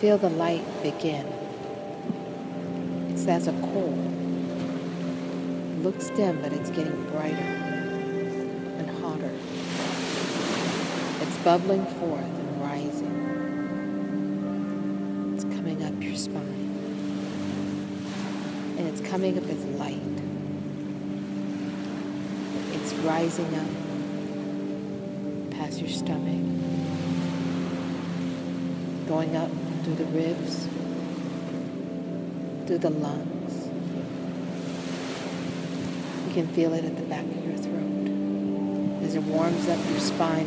Feel the light begin. It's as a coal. It looks dim, but it's getting brighter and hotter. It's bubbling forth and rising. It's coming up your spine. And it's coming up as light. It's rising up past your stomach, going up through the ribs, through the lungs. You can feel it at the back of your throat as it warms up your spine